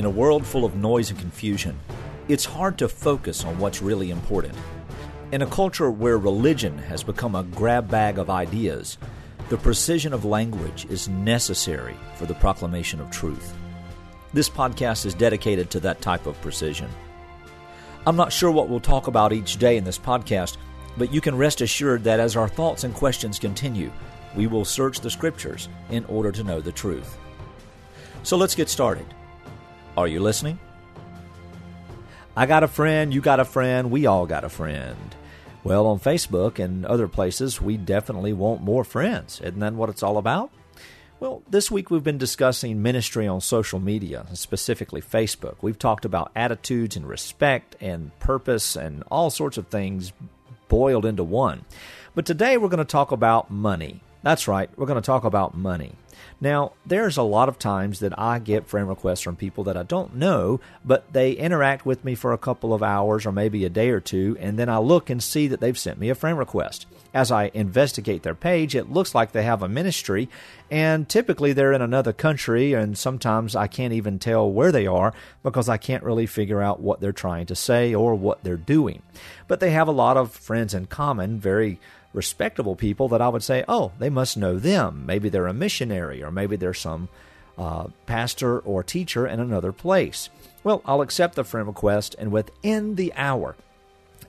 In a world full of noise and confusion, it's hard to focus on what's really important. In a culture where religion has become a grab bag of ideas, the precision of language is necessary for the proclamation of truth. This podcast is dedicated to that type of precision. I'm not sure what we'll talk about each day in this podcast, but you can rest assured that as our thoughts and questions continue, we will search the scriptures in order to know the truth. So let's get started. Are you listening? I got a friend, you got a friend, we all got a friend. Well, on Facebook and other places, we definitely want more friends. Isn't that what it's all about? Well, this week we've been discussing ministry on social media, specifically Facebook. We've talked about attitudes and respect and purpose and all sorts of things boiled into one. But today we're going to talk about money. That's right, we're going to talk about money. Now, there's a lot of times that I get friend requests from people that I don't know, but they interact with me for a couple of hours or maybe a day or two, and then I look and see that they've sent me a friend request. As I investigate their page, it looks like they have a ministry, and typically they're in another country, and sometimes I can't even tell where they are because I can't really figure out what they're trying to say or what they're doing. But they have a lot of friends in common, very respectable people that I would say, oh, they must know them. Maybe they're a missionary, or maybe they're some uh, pastor or teacher in another place. Well, I'll accept the friend request, and within the hour,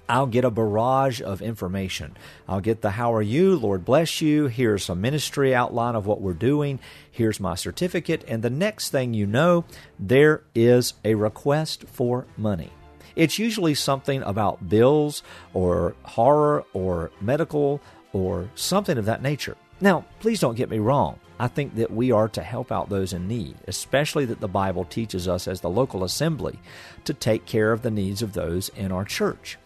I'll get a barrage of information. I'll get the how are you, Lord bless you, here's a ministry outline of what we're doing, here's my certificate, and the next thing you know, there is a request for money. It's usually something about bills or horror or medical or something of that nature. Now, please don't get me wrong. I think that we are to help out those in need, especially that the Bible teaches us as the local assembly to take care of the needs of those in our church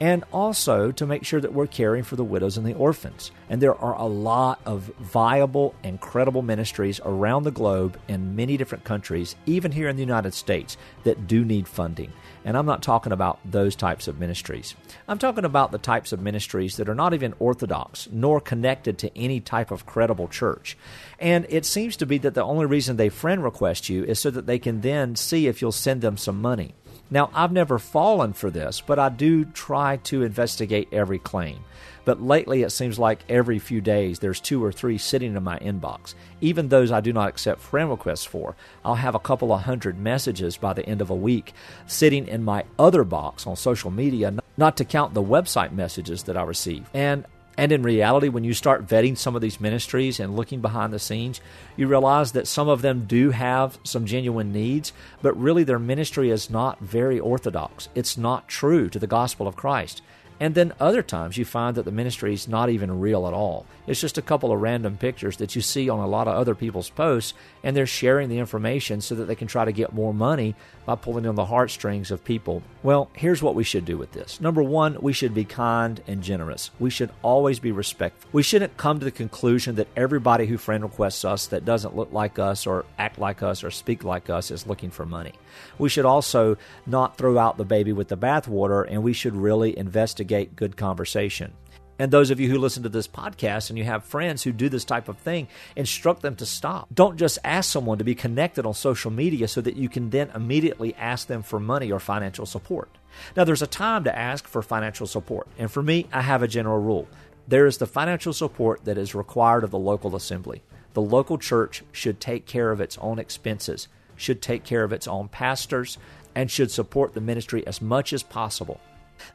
and also to make sure that we're caring for the widows and the orphans. And there are a lot of viable and credible ministries around the globe in many different countries, even here in the United States, that do need funding. And I'm not talking about those types of ministries. I'm talking about the types of ministries that are not even orthodox nor connected to any type of credible church. And it seems to be that the only reason they friend request you is so that they can then see if you'll send them some money. Now, I've never fallen for this, but I do try to investigate every claim. But lately, it seems like every few days there's two or three sitting in my inbox. Even those I do not accept friend requests for, I'll have a couple of hundred messages by the end of a week sitting in my other box on social media, not to count the website messages that I receive. And and in reality, when you start vetting some of these ministries and looking behind the scenes, you realize that some of them do have some genuine needs, but really their ministry is not very orthodox. It's not true to the gospel of Christ. And then other times you find that the ministry is not even real at all. It's just a couple of random pictures that you see on a lot of other people's posts, and they're sharing the information so that they can try to get more money by pulling on the heartstrings of people. Well, here's what we should do with this. Number one, we should be kind and generous. We should always be respectful. We shouldn't come to the conclusion that everybody who friend requests us that doesn't look like us or act like us or speak like us is looking for money. We should also not throw out the baby with the bathwater, and we should really investigate good conversation. And those of you who listen to this podcast and you have friends who do this type of thing, instruct them to stop. Don't just ask someone to be connected on social media so that you can then immediately ask them for money or financial support. Now, there's a time to ask for financial support. And for me, I have a general rule there is the financial support that is required of the local assembly. The local church should take care of its own expenses, should take care of its own pastors, and should support the ministry as much as possible.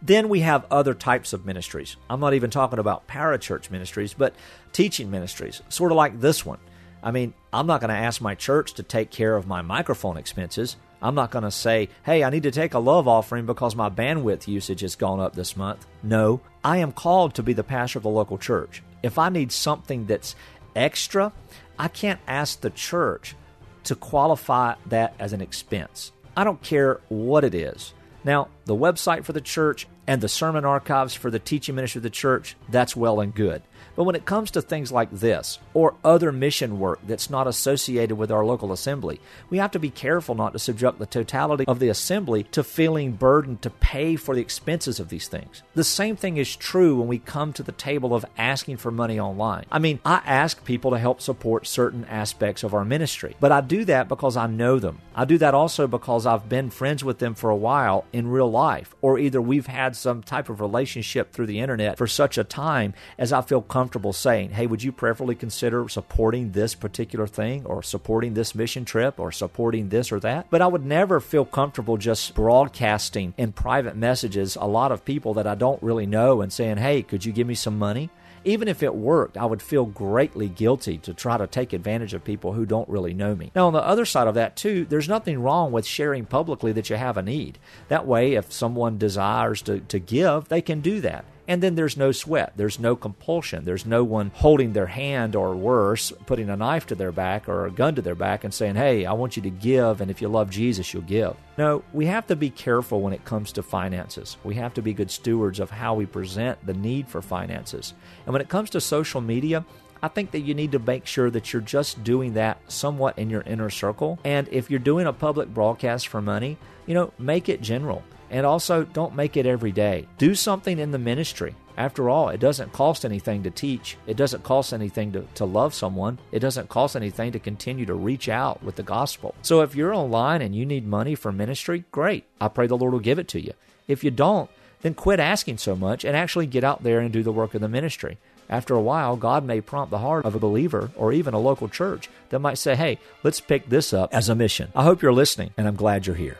Then we have other types of ministries. I'm not even talking about parachurch ministries, but teaching ministries, sort of like this one. I mean, I'm not going to ask my church to take care of my microphone expenses. I'm not going to say, hey, I need to take a love offering because my bandwidth usage has gone up this month. No, I am called to be the pastor of the local church. If I need something that's extra, I can't ask the church to qualify that as an expense. I don't care what it is. Now, the website for the church, and the sermon archives for the teaching ministry of the church, that's well and good. But when it comes to things like this, or other mission work that's not associated with our local assembly, we have to be careful not to subject the totality of the assembly to feeling burdened to pay for the expenses of these things. The same thing is true when we come to the table of asking for money online. I mean, I ask people to help support certain aspects of our ministry, but I do that because I know them. I do that also because I've been friends with them for a while in real life, or either we've had some type of relationship through the internet for such a time as I feel comfortable comfortable saying, hey, would you prayerfully consider supporting this particular thing or supporting this mission trip or supporting this or that? But I would never feel comfortable just broadcasting in private messages a lot of people that I don't really know and saying, hey, could you give me some money? Even if it worked, I would feel greatly guilty to try to take advantage of people who don't really know me. Now, on the other side of that, too, there's nothing wrong with sharing publicly that you have a need. That way, if someone desires to, to give, they can do that. And then there's no sweat. There's no compulsion. There's no one holding their hand or worse, putting a knife to their back or a gun to their back and saying, hey, I want you to give, and if you love Jesus, you'll give. No, we have to be careful when it comes to finances. We have to be good stewards of how we present the need for finances. And when it comes to social media, I think that you need to make sure that you're just doing that somewhat in your inner circle. And if you're doing a public broadcast for money, you know, make it general. And also, don't make it every day. Do something in the ministry. After all, it doesn't cost anything to teach. It doesn't cost anything to, to love someone. It doesn't cost anything to continue to reach out with the gospel. So if you're online and you need money for ministry, great. I pray the Lord will give it to you. If you don't, then quit asking so much and actually get out there and do the work of the ministry. After a while, God may prompt the heart of a believer or even a local church that might say, hey, let's pick this up as a mission. I hope you're listening, and I'm glad you're here.